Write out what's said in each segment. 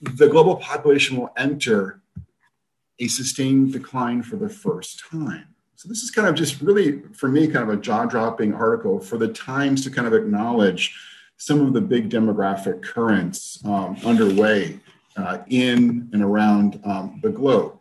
the global population will enter a sustained decline for the first time. So this is kind of just really, for me, kind of a jaw-dropping article for the Times to kind of acknowledge some of the big demographic currents um, underway uh, in and around um, the globe.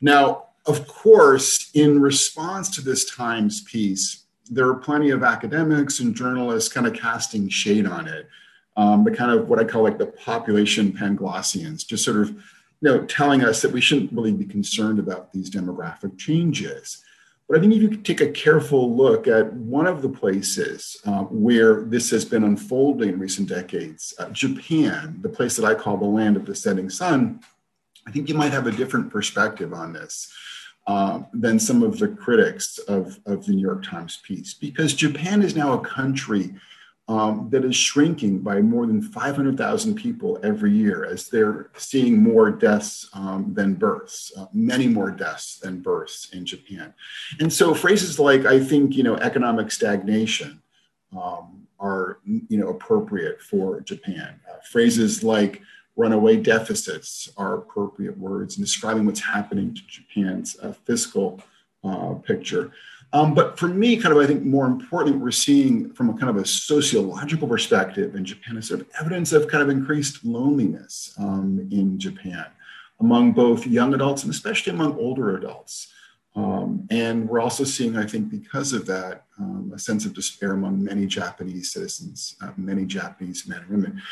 Now, of course, in response to this Times piece, there are plenty of academics and journalists kind of casting shade on it. Um, the kind of what I call like the population Panglossians, just sort of you know telling us that we shouldn't really be concerned about these demographic changes. But I think if you take a careful look at one of the places uh, where this has been unfolding in recent decades, uh, Japan, the place that I call the land of the setting sun, I think you might have a different perspective on this. Uh, than some of the critics of, of the New York Times piece, because Japan is now a country um, that is shrinking by more than 500,000 people every year as they're seeing more deaths um, than births, uh, many more deaths than births in Japan. And so phrases like, I think, you know, economic stagnation um, are, you know, appropriate for Japan. Uh, phrases like runaway deficits are appropriate words in describing what's happening to Japan's uh, fiscal uh, picture. Um, but for me, kind of, I think more importantly, we're seeing from a kind of a sociological perspective in Japan is sort of evidence of kind of increased loneliness um, in Japan among both young adults and especially among older adults. Um, and we're also seeing, I think, because of that, um, a sense of despair among many Japanese citizens, uh, many Japanese men and women.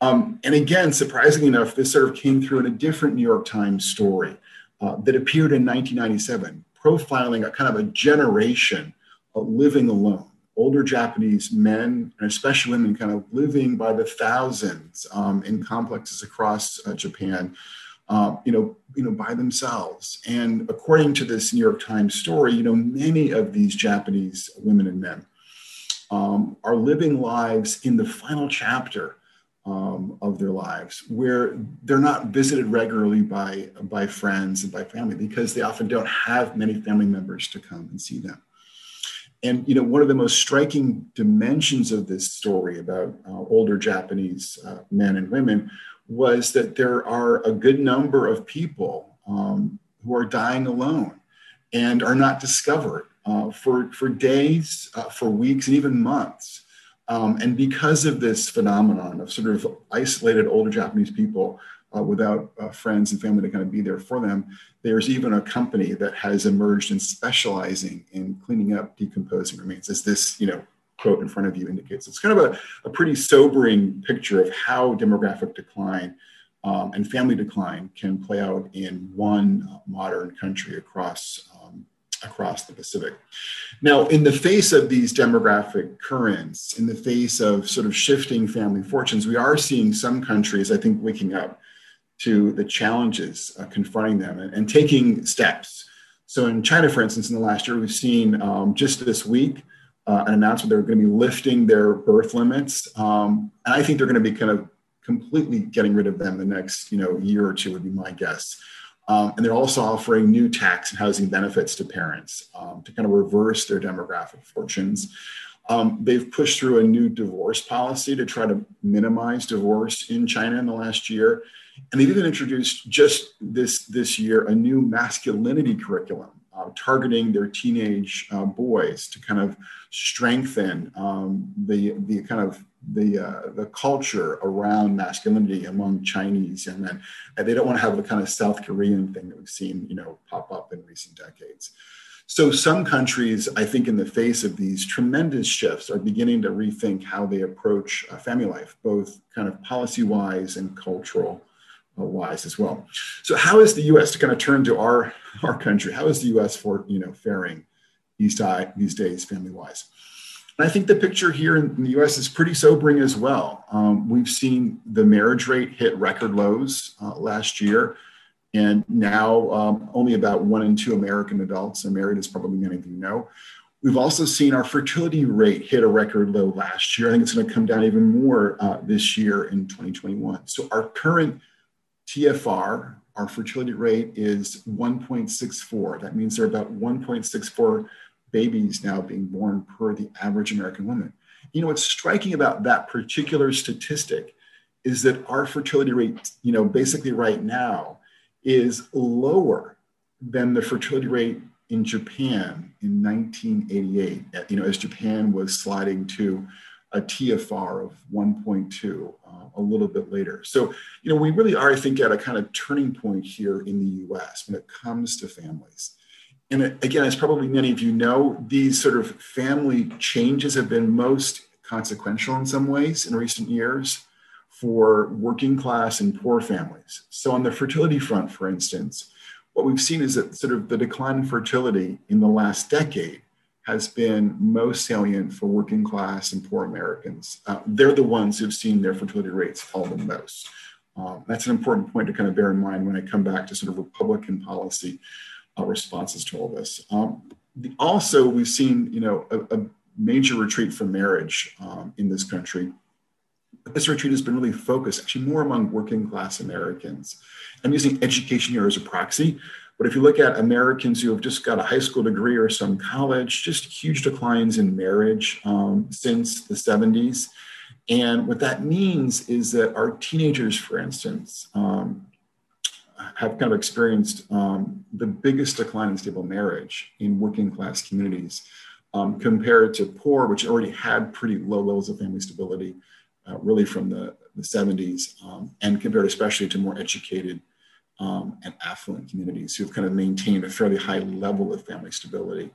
Um, and again, surprisingly enough, this sort of came through in a different New York Times story uh, that appeared in 1997 profiling a kind of a generation of living alone, older Japanese men, and especially women, kind of living by the thousands um, in complexes across uh, Japan, uh, you know, you know, by themselves. And according to this New York Times story, you know, many of these Japanese women and men um, are living lives in the final chapter um, of their lives where they're not visited regularly by by friends and by family because they often don't have many family members to come and see them. And you know one of the most striking dimensions of this story about uh, older japanese uh, men and women was that there are a good number of people um, who are dying alone and are not discovered uh, for for days uh, for weeks and even months um, and because of this phenomenon of sort of isolated older Japanese people uh, without uh, friends and family to kind of be there for them, there's even a company that has emerged in specializing in cleaning up decomposing remains, as this, you know, quote in front of you indicates. It's kind of a, a pretty sobering picture of how demographic decline um, and family decline can play out in one uh, modern country across across the Pacific. Now, in the face of these demographic currents, in the face of sort of shifting family fortunes, we are seeing some countries, I think, waking up to the challenges uh, confronting them and, and, taking steps. So, in China, for instance, in the last year, we've seen um, just this week uh, an announcement they're going to be lifting their birth limits, um, and I think they're going to be kind of completely getting rid of them the next, you know, year or two would be my guess. Um, and they're also offering new tax and housing benefits to parents um, to kind of reverse their demographic fortunes. Um, they've pushed through a new divorce policy to try to minimize divorce in China in the last year. And they've even introduced just this, this year a new masculinity curriculum uh, targeting their teenage uh, boys to kind of strengthen um, the, the kind of the uh, the culture around masculinity among Chinese young men. And they don't want to have the kind of South Korean thing that we've seen, you know, pop up in recent decades. So some countries, I think, in the face of these tremendous shifts, are beginning to rethink how they approach uh, family life, both kind of policy-wise and cultural uh, wise as well. So how is the U.S. to kind of turn to our our country? How is the U.S. for you know faring these, these days family-wise? And I think the picture here in the US is pretty sobering as well. Um, we've seen the marriage rate hit record lows uh, last year. And now um, only about one in two American adults are married, as probably many of you know. We've also seen our fertility rate hit a record low last year. I think it's going to come down even more uh, this year in 2021. So our current TFR, our fertility rate is 1.64. That means there are about 1.64 babies now being born per the average American woman. You know, what's striking about that particular statistic is that our fertility rate, you know, basically right now is lower than the fertility rate in Japan in 1988, you know, as Japan was sliding to a TFR of 1.2 uh, a little bit later. So, you know, we really are, I think, at a kind of turning point here in the US when it comes to families. And again, as probably many of you know, these sort of family changes have been most consequential in some ways in recent years for working class and poor families. So, on the fertility front, for instance, what we've seen is that sort of the decline in fertility in the last decade has been most salient for working class and poor Americans. Uh, they're the ones who've seen their fertility rates fall the most. Um, that's an important point to kind of bear in mind when I come back to sort of Republican policy responses to all this. Um, the, also, we've seen, you know, a, a major retreat from marriage um, in this country. This retreat has been really focused, actually, more among working class Americans. I'm using education here as a proxy, but if you look at Americans who have just got a high school degree or some college, just huge declines in marriage um, since the 70s. And what that means is that our teenagers, for instance, um, have kind of experienced um, the biggest decline in stable marriage in working class communities um, compared to poor, which already had pretty low levels of family stability, uh, really from the, the 70s, um, and compared especially to more educated um, and affluent communities who've kind of maintained a fairly high level of family stability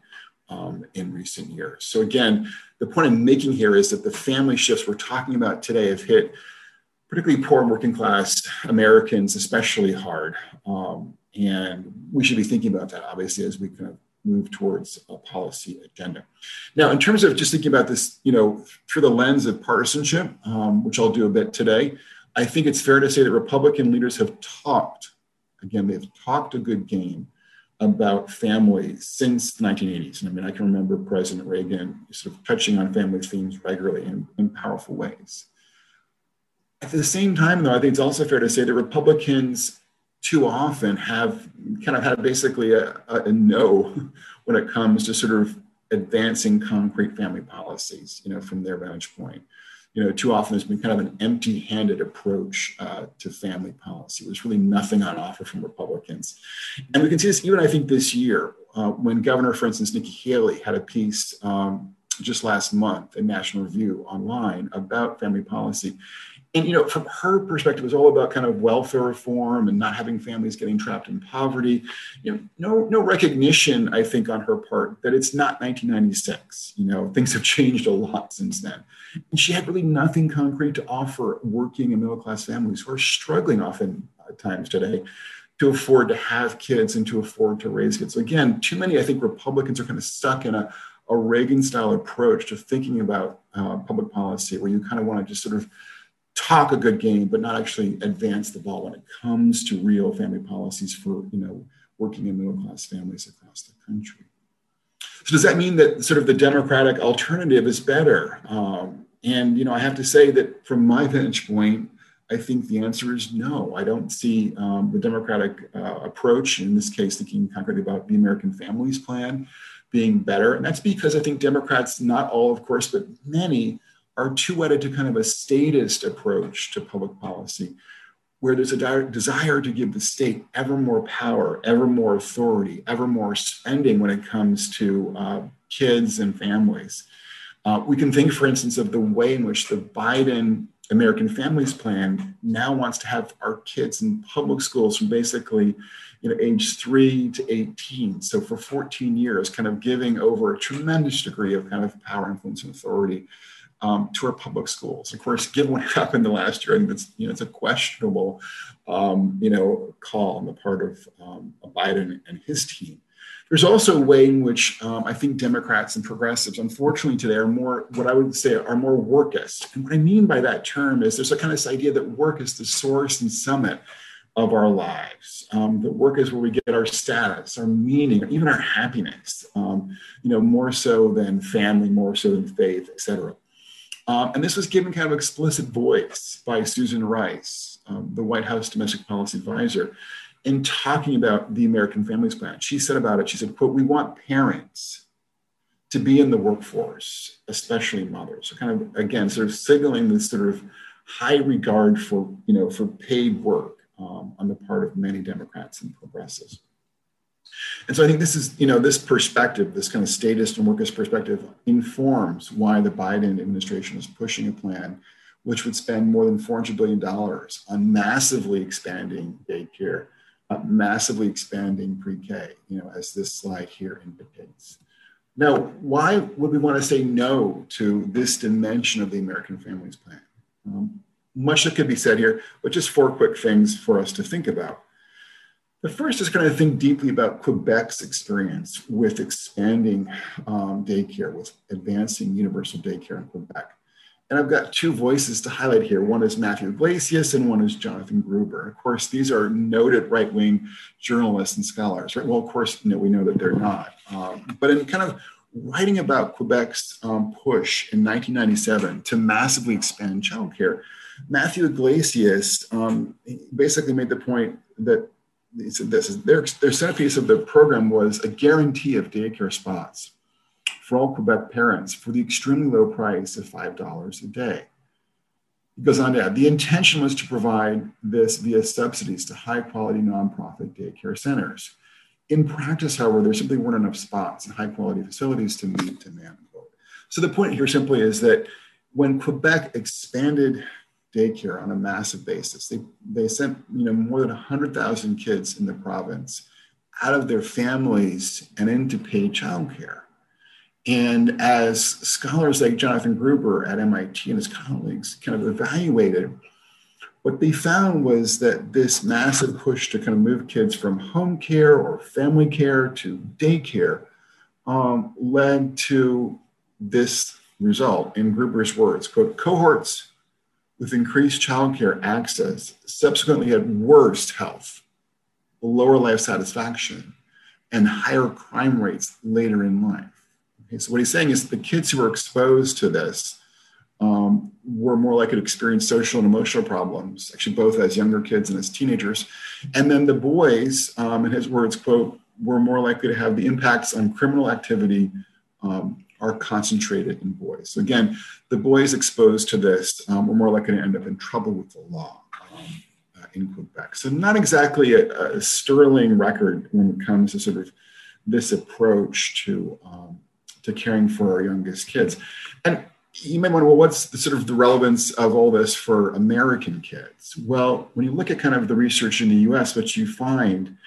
um, in recent years. So again, the point I'm making here is that the family shifts we're talking about today have hit particularly poor working class Americans especially hard. Um, and we should be thinking about that obviously as we kind of move towards a policy agenda. Now, in terms of just thinking about this, you know, through the lens of partisanship, um, which I'll do a bit today, I think it's fair to say that Republican leaders have talked Again, they've talked a good game about family since the 1980s. And I mean, I can remember President Reagan sort of touching on family themes regularly in, in powerful ways. At the same time, though, I think it's also fair to say that Republicans too often have kind of had basically a, a, a no when it comes to sort of advancing concrete family policies, you know, from their vantage point. You know, too often there's been kind of an empty-handed approach uh, to family policy. There's really nothing on offer from Republicans, and we can see this even I think this year uh, when Governor, for instance, Nikki Haley had a piece um, just last month in National Review online about family policy, and you know from her perspective it was all about kind of welfare reform and not having families getting trapped in poverty. You know no no recognition i think on her part that it's not 1996 you know things have changed a lot since then. And she had really nothing concrete to offer working and middle class families who are struggling often at times today to afford to have kids and to afford to raise kids. So again too many i think republicans are kind of stuck in a a Reagan style approach to thinking about uh, public policy, where you kind of want to just sort of talk a good game, but not actually advance the ball when it comes to real family policies for you know working and middle class families across the country. So does that mean that sort of the Democratic alternative is better? Um, and you know, I have to say that from my vantage point, I think the answer is no. I don't see um, the Democratic uh, approach, in this case, thinking concretely about the American Families Plan, being better. And that's because I think Democrats, not all, of course, but many, are too wedded to kind of a statist approach to public policy, where there's a desire to give the state ever more power, ever more authority, ever more spending when it comes to uh, kids and families. Uh, we can think, for instance, of the way in which the Biden American Families Plan now wants to have our kids in public schools from basically you know, age three to 18. So for 14 years, kind of giving over a tremendous degree of kind of power, influence, and authority um, to our public schools. Of course, given what happened the last year, I think it's you know it's a questionable um, you know call on the part of um, Biden and his team. There's also a way in which um, I think Democrats and progressives, unfortunately, today are more what I would say are more workist. And what I mean by that term is there's a kind of this idea that work is the source and summit of our lives. Um, that work is where we get our status, our meaning, even our happiness. Um, you know, more so than family, more so than faith, etc. Um, and this was given kind of explicit voice by Susan Rice, um, the White House domestic policy advisor, in talking about the American Families Plan. She said about it, she said, quote, we want parents to be in the workforce, especially mothers. So kind of, again, sort of signaling this sort of high regard for, you know, for paid work um, on the part of many Democrats and progressives. And so I think this is, you know, this perspective, this kind of statist and workist perspective informs why the Biden administration is pushing a plan which would spend more than $400 billion on massively expanding daycare, uh, massively expanding pre-K, you know, as this slide here indicates. Now, why would we want to say no to this dimension of the American Families Plan? Um, much that could be said here, but just four quick things for us to think about. The first is kind of think deeply about Quebec's experience with expanding um, daycare, with advancing universal daycare in Quebec. And I've got two voices to highlight here. One is Matthew Yglesias and one is Jonathan Gruber. Of course, these are noted right-wing journalists and scholars, right? Well, of course, we know that they're not. Um, but in kind of writing about Quebec's um, push in 1997 to massively expand childcare, Matthew Yglesias um, basically made the point that this their, their centerpiece of the program was a guarantee of daycare spots for all Quebec parents for the extremely low price of $5 a day. He goes on to add the intention was to provide this via subsidies to high quality nonprofit daycare centers. In practice, however, there simply weren't enough spots and high quality facilities to meet demand. So the point here simply is that when Quebec expanded daycare on a massive basis. They, they sent you know, more than 100,000 kids in the province out of their families and into paid childcare. And as scholars like Jonathan Gruber at MIT and his colleagues kind of evaluated, what they found was that this massive push to kind of move kids from home care or family care to daycare um, led to this result in Gruber's words, quote, cohorts with increased childcare access subsequently had worse health, lower life satisfaction, and higher crime rates later in life. Okay, so what he's saying is the kids who were exposed to this um, were more likely to experience social and emotional problems, actually both as younger kids and as teenagers. And then the boys, um, in his words, quote, were more likely to have the impacts on criminal activity um, are concentrated in boys. So again, the boys exposed to this um, were more likely to end up in trouble with the law um, uh, in Quebec. So not exactly a, a, sterling record when it comes to sort of this approach to um, to caring for our youngest kids. And you may wonder, well, what's the sort of the relevance of all this for American kids? Well, when you look at kind of the research in the U.S., what you find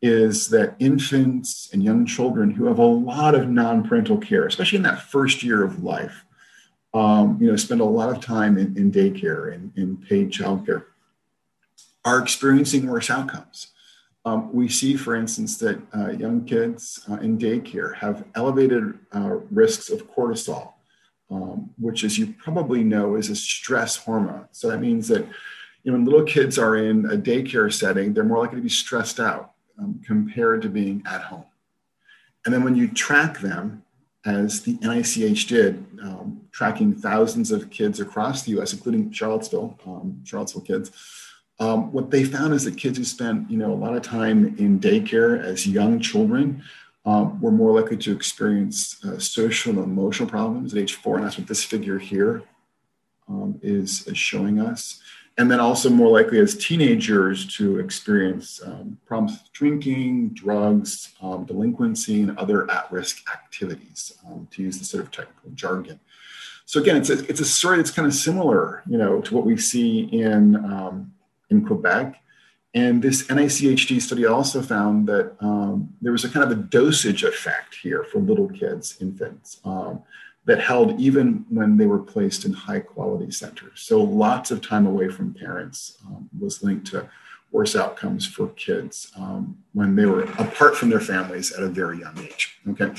is that infants and young children who have a lot of non-parental care, especially in that first year of life, um, you know, spend a lot of time in, in daycare and in paid childcare, are experiencing worse outcomes. Um, we see, for instance, that uh, young kids uh, in daycare have elevated uh, risks of cortisol, um, which, as you probably know, is a stress hormone. So that means that you know, when little kids are in a daycare setting, they're more likely to be stressed out um, compared to being at home. And then when you track them, as the NICH did, um, tracking thousands of kids across the US, including Charlottesville, um, Charlottesville kids, um, what they found is that kids who spent you know, a lot of time in daycare as young children um, were more likely to experience uh, social and emotional problems at age four. And that's what this figure here um, is, is showing us and then also more likely as teenagers to experience um, problems with drinking, drugs, um, delinquency, and other at-risk activities, um, to use the sort of technical jargon. So again, it's a, it's a story that's kind of similar, you know, to what we see in, um, in Quebec. And this NICHD study also found that um, there was a kind of a dosage effect here for little kids, infants. That held even when they were placed in high quality centers. So lots of time away from parents um, was linked to worse outcomes for kids um, when they were apart from their families at a very young age. Okay,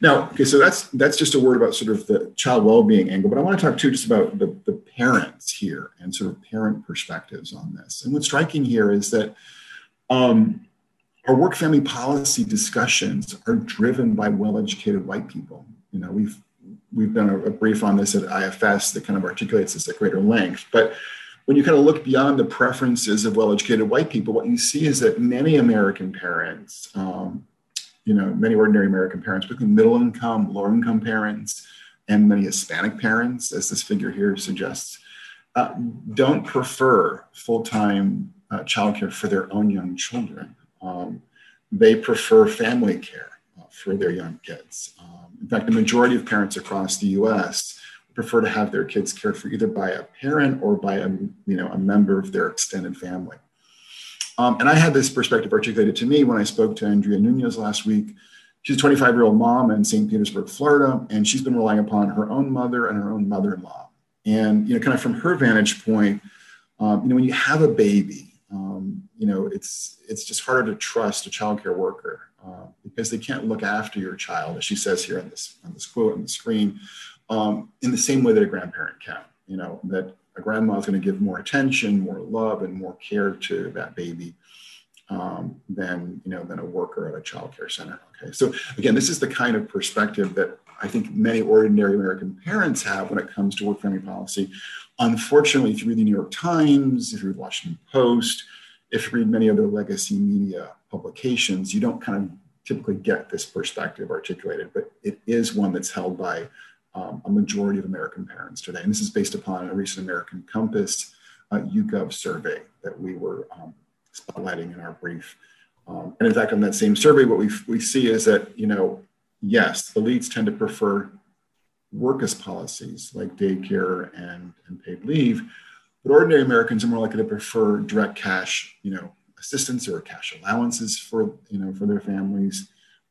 now okay, so that's that's just a word about sort of the child well-being angle, but I want to talk too just about the, the parents here and sort of parent perspectives on this. And what's striking here is that um, our work family policy discussions are driven by well-educated white people. You know, we've we've done a, a, brief on this at IFS that kind of articulates this at greater length. But when you kind of look beyond the preferences of well-educated white people, what you see is that many American parents, um, you know, many ordinary American parents, particularly middle income, lower income parents, and many Hispanic parents, as this figure here suggests, uh, don't prefer full-time uh, childcare for their own young children. Um, they prefer family care for their young kids. Um, in fact, the majority of parents across the U.S. prefer to have their kids cared for either by a parent or by a you know a member of their extended family. Um, and I had this perspective articulated to me when I spoke to Andrea Nunez last week. She's a 25 year old mom in St. Petersburg, Florida, and she's been relying upon her own mother and her own mother in law. And, you know, kind of from her vantage point, um, you know, when you have a baby, um, you know, it's, it's just harder to trust a childcare worker uh, because they can't look after your child, as she says here on this, on this quote on the screen, um, in the same way that a grandparent can, you know, that a grandma is going to give more attention, more love, and more care to that baby um, than you know than a worker at a child care center. Okay, so again, this is the kind of perspective that I think many ordinary American parents have when it comes to work family policy. Unfortunately, through the New York Times, through the Washington Post, if you read many other legacy media publications, you don't kind of typically get this perspective articulated, but it is one that's held by um, a majority of American parents today. And this is based upon a recent American Compass uh, YouGov survey that we were um, spotlighting in our brief. Um, and in fact, on that same survey, what we, we see is that, you know, yes, elites tend to prefer workist policies like daycare and, and paid leave, but ordinary Americans are more likely to prefer direct cash, you know, assistance or cash allowances for, you know, for their families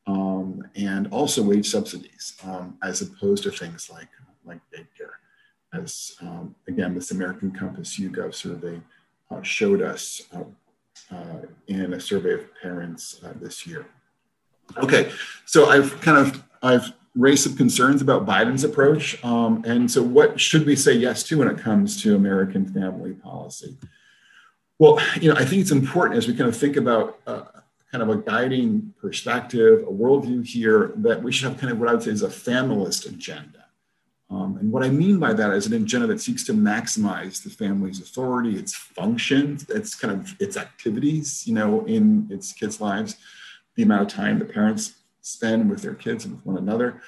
um, and also wage subsidies, um, as opposed to things like like daycare. As um, again, this American Compass YouGov survey uh, showed us uh, uh, in a survey of parents uh, this year. Okay, so I've kind of I've raised some concerns about Biden's approach, um, and so what should we say yes to when it comes to American family policy? Well, you know, I think it's important as we kind of think about uh, kind of a guiding perspective, a worldview here that we should have kind of what I would say is a familist agenda. Um, and what I mean by that is an agenda that seeks to maximize the family's authority, its functions, its kind of its activities, you know, in its kids' lives, the amount of time that parents spend with their kids and with one another,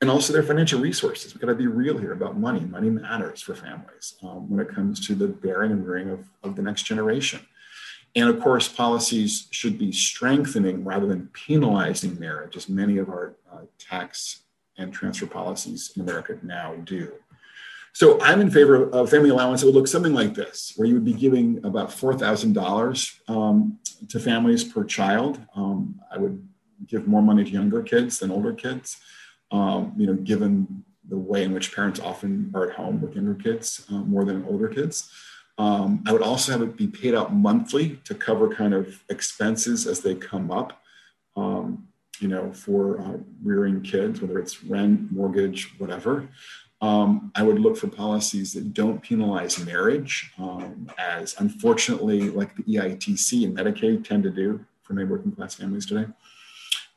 and also their financial resources. We've got to be real here about money. Money matters for families um, when it comes to the bearing and rearing of, of the next generation. And of course, policies should be strengthening rather than penalizing marriage, as many of our uh, tax and transfer policies in America now do. So I'm in favor of a family allowance that would look something like this, where you would be giving about $4,000 um, to families per child. Um, I would give more money to younger kids than older kids, um, you know, given the way in which parents often are at home with younger kids uh, more than older kids. Um, I would also have it be paid out monthly to cover kind of expenses as they come up, um, you know, for uh, rearing kids, whether it's rent, mortgage, whatever. Um, I would look for policies that don't penalize marriage, um, as unfortunately, like the EITC and Medicaid tend to do for many working class families today.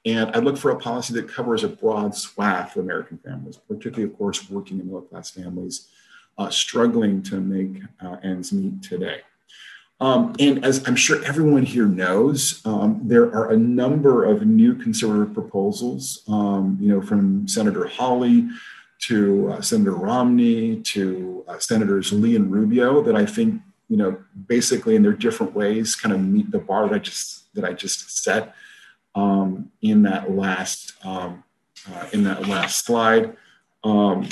And I'd look for a policy that covers a broad swath of American families, particularly, of course, working and middle class families uh, struggling to make uh, ends meet today. Um, and as I'm sure everyone here knows, um, there are a number of new conservative proposals, um, you know, from Senator Hawley to uh, Senator Romney to uh, Senators Lee and Rubio that I think, you know, basically in their different ways kind of meet the bar that I just that I just set um, in that last um, uh, in that last slide. Um,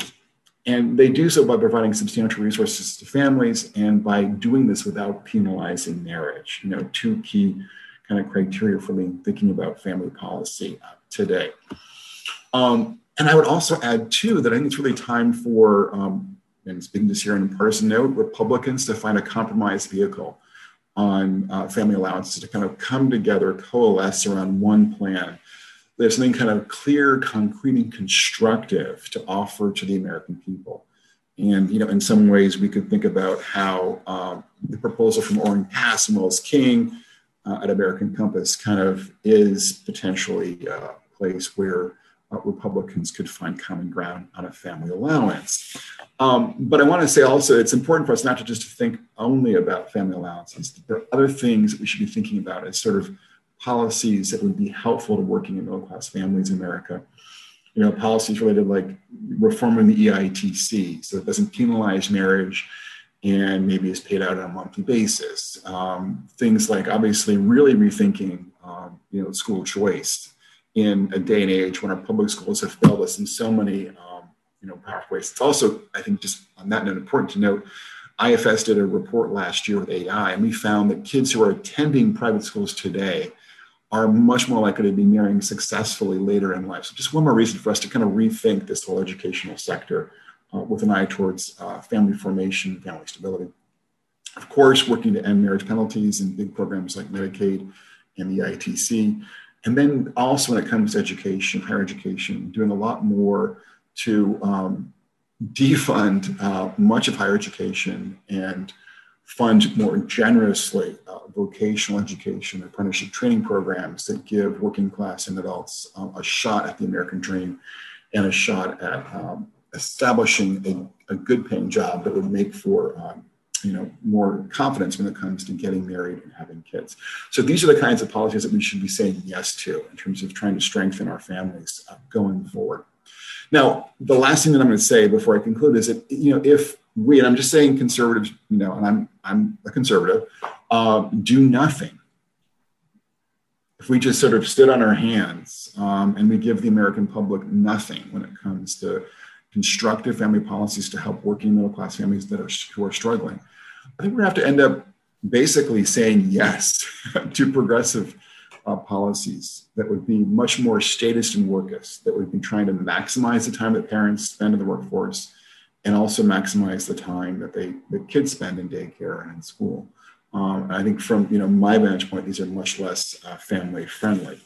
and they do so by providing substantial resources to families and by doing this without penalizing marriage. You know, two key kind of criteria for me thinking about family policy uh, today. Um, and I would also add, too, that I think it's really time for, um, and speaking this here on a partisan note, Republicans to find a compromise vehicle on uh, family allowances to kind of come together, coalesce around one plan there's something kind of clear, concrete, and constructive to offer to the American people. And you know, in some ways, we could think about how um, the proposal from Oren Cass and Wells King uh, at American Compass kind of is potentially a place where uh, Republicans could find common ground on a family allowance. Um, but I want to say also, it's important for us not to just think only about family allowances. There are other things that we should be thinking about as sort of policies that would be helpful to working in middle class families in America. You know, policies related like reforming the EITC so it doesn't penalize marriage and maybe is paid out on a monthly basis. Um, things like obviously really rethinking, um, you know, school choice in a day and age when our public schools have failed us in so many, um, you know, powerful ways. It's also, I think, just on that note, important to note, IFS did a report last year with AI, and we found that kids who are attending private schools today are much more likely to be marrying successfully later in life. So, just one more reason for us to kind of rethink this whole educational sector uh, with an eye towards uh, family formation, family stability. Of course, working to end marriage penalties in big programs like Medicaid and the ITC. And then also when it comes to education, higher education, doing a lot more to um, defund uh, much of higher education and fund more generously uh, vocational education, apprenticeship training programs that give working class and adults um, a shot at the American dream and a shot at um, establishing a, a, good paying job that would make for um, you know more confidence when it comes to getting married and having kids. So these are the kinds of policies that we should be saying yes to in terms of trying to strengthen our families uh, going forward. Now, the last thing that I'm going to say before I conclude is that you know if we and I'm just saying conservatives, you know, and I'm I'm a conservative, uh, do nothing. If we just sort of stood on our hands um, and we give the American public nothing when it comes to constructive family policies to help working middle class families that are who are struggling, I think we're going to have to end up basically saying yes to progressive uh, policies that would be much more statist and workist, that would be trying to maximize the time that parents spend in the workforce and also maximize the time that they the kids spend in daycare and in school. Um, I think from you know my vantage point, these are much less uh, family friendly.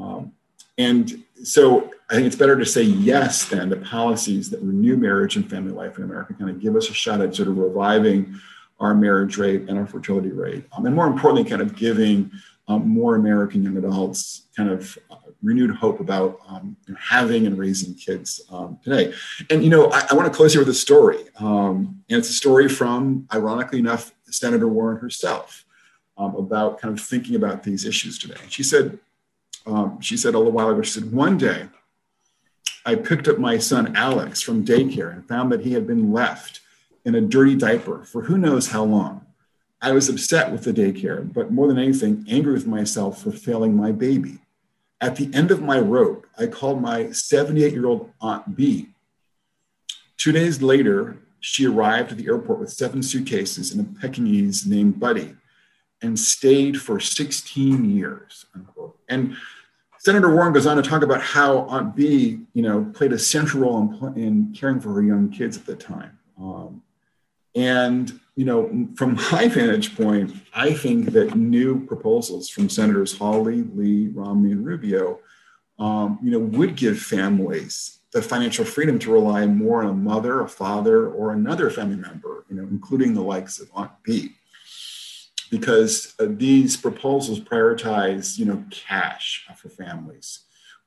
Um, and so I think it's better to say yes than to policies that renew marriage and family life in America, kind of give us a shot at sort of reviving our marriage rate and our fertility rate. Um, and more importantly, kind of giving um, more American young adults kind of uh, renewed hope about um, having and raising kids um, today. And, you know, I, I want to close here with a story. Um, and it's a story from, ironically enough, Senator Warren herself um, about kind of thinking about these issues today. She said, she said a little while ago, she said, one day I picked up my son Alex from daycare and found that he had been left in a dirty diaper for who knows how long. I was upset with the daycare, but more than anything, angry with myself for failing my baby. At the end of my rope, I called my 78 year old Aunt B. Two days later, she arrived at the airport with seven suitcases and a Pekingese named Buddy and stayed for 16 years. Unquote. And Senator Warren goes on to talk about how Aunt B, you know, played a central role in, in caring for her young kids at the time. Um, and you know, from my vantage point, I think that new proposals from Senators Hawley, Lee, Romney, and Rubio, um, you know, would give families the financial freedom to rely more on a mother, a father, or another family member, you know, including the likes of Aunt B. Because uh, these proposals prioritize, you know, cash for families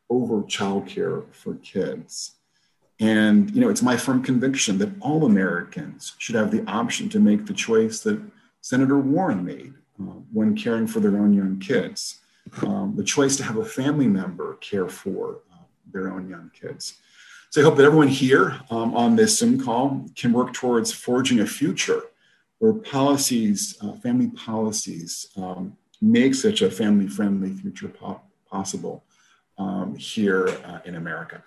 over childcare for kids. And you know, it's my firm conviction that all Americans should have the option to make the choice that Senator Warren made uh, when caring for their own young kids, um, the choice to have a family member care for uh, their own young kids. So I hope that everyone here um, on this Zoom call can work towards forging a future where policies, uh, family policies, um, make such a family-friendly future po- possible um, here uh, in America.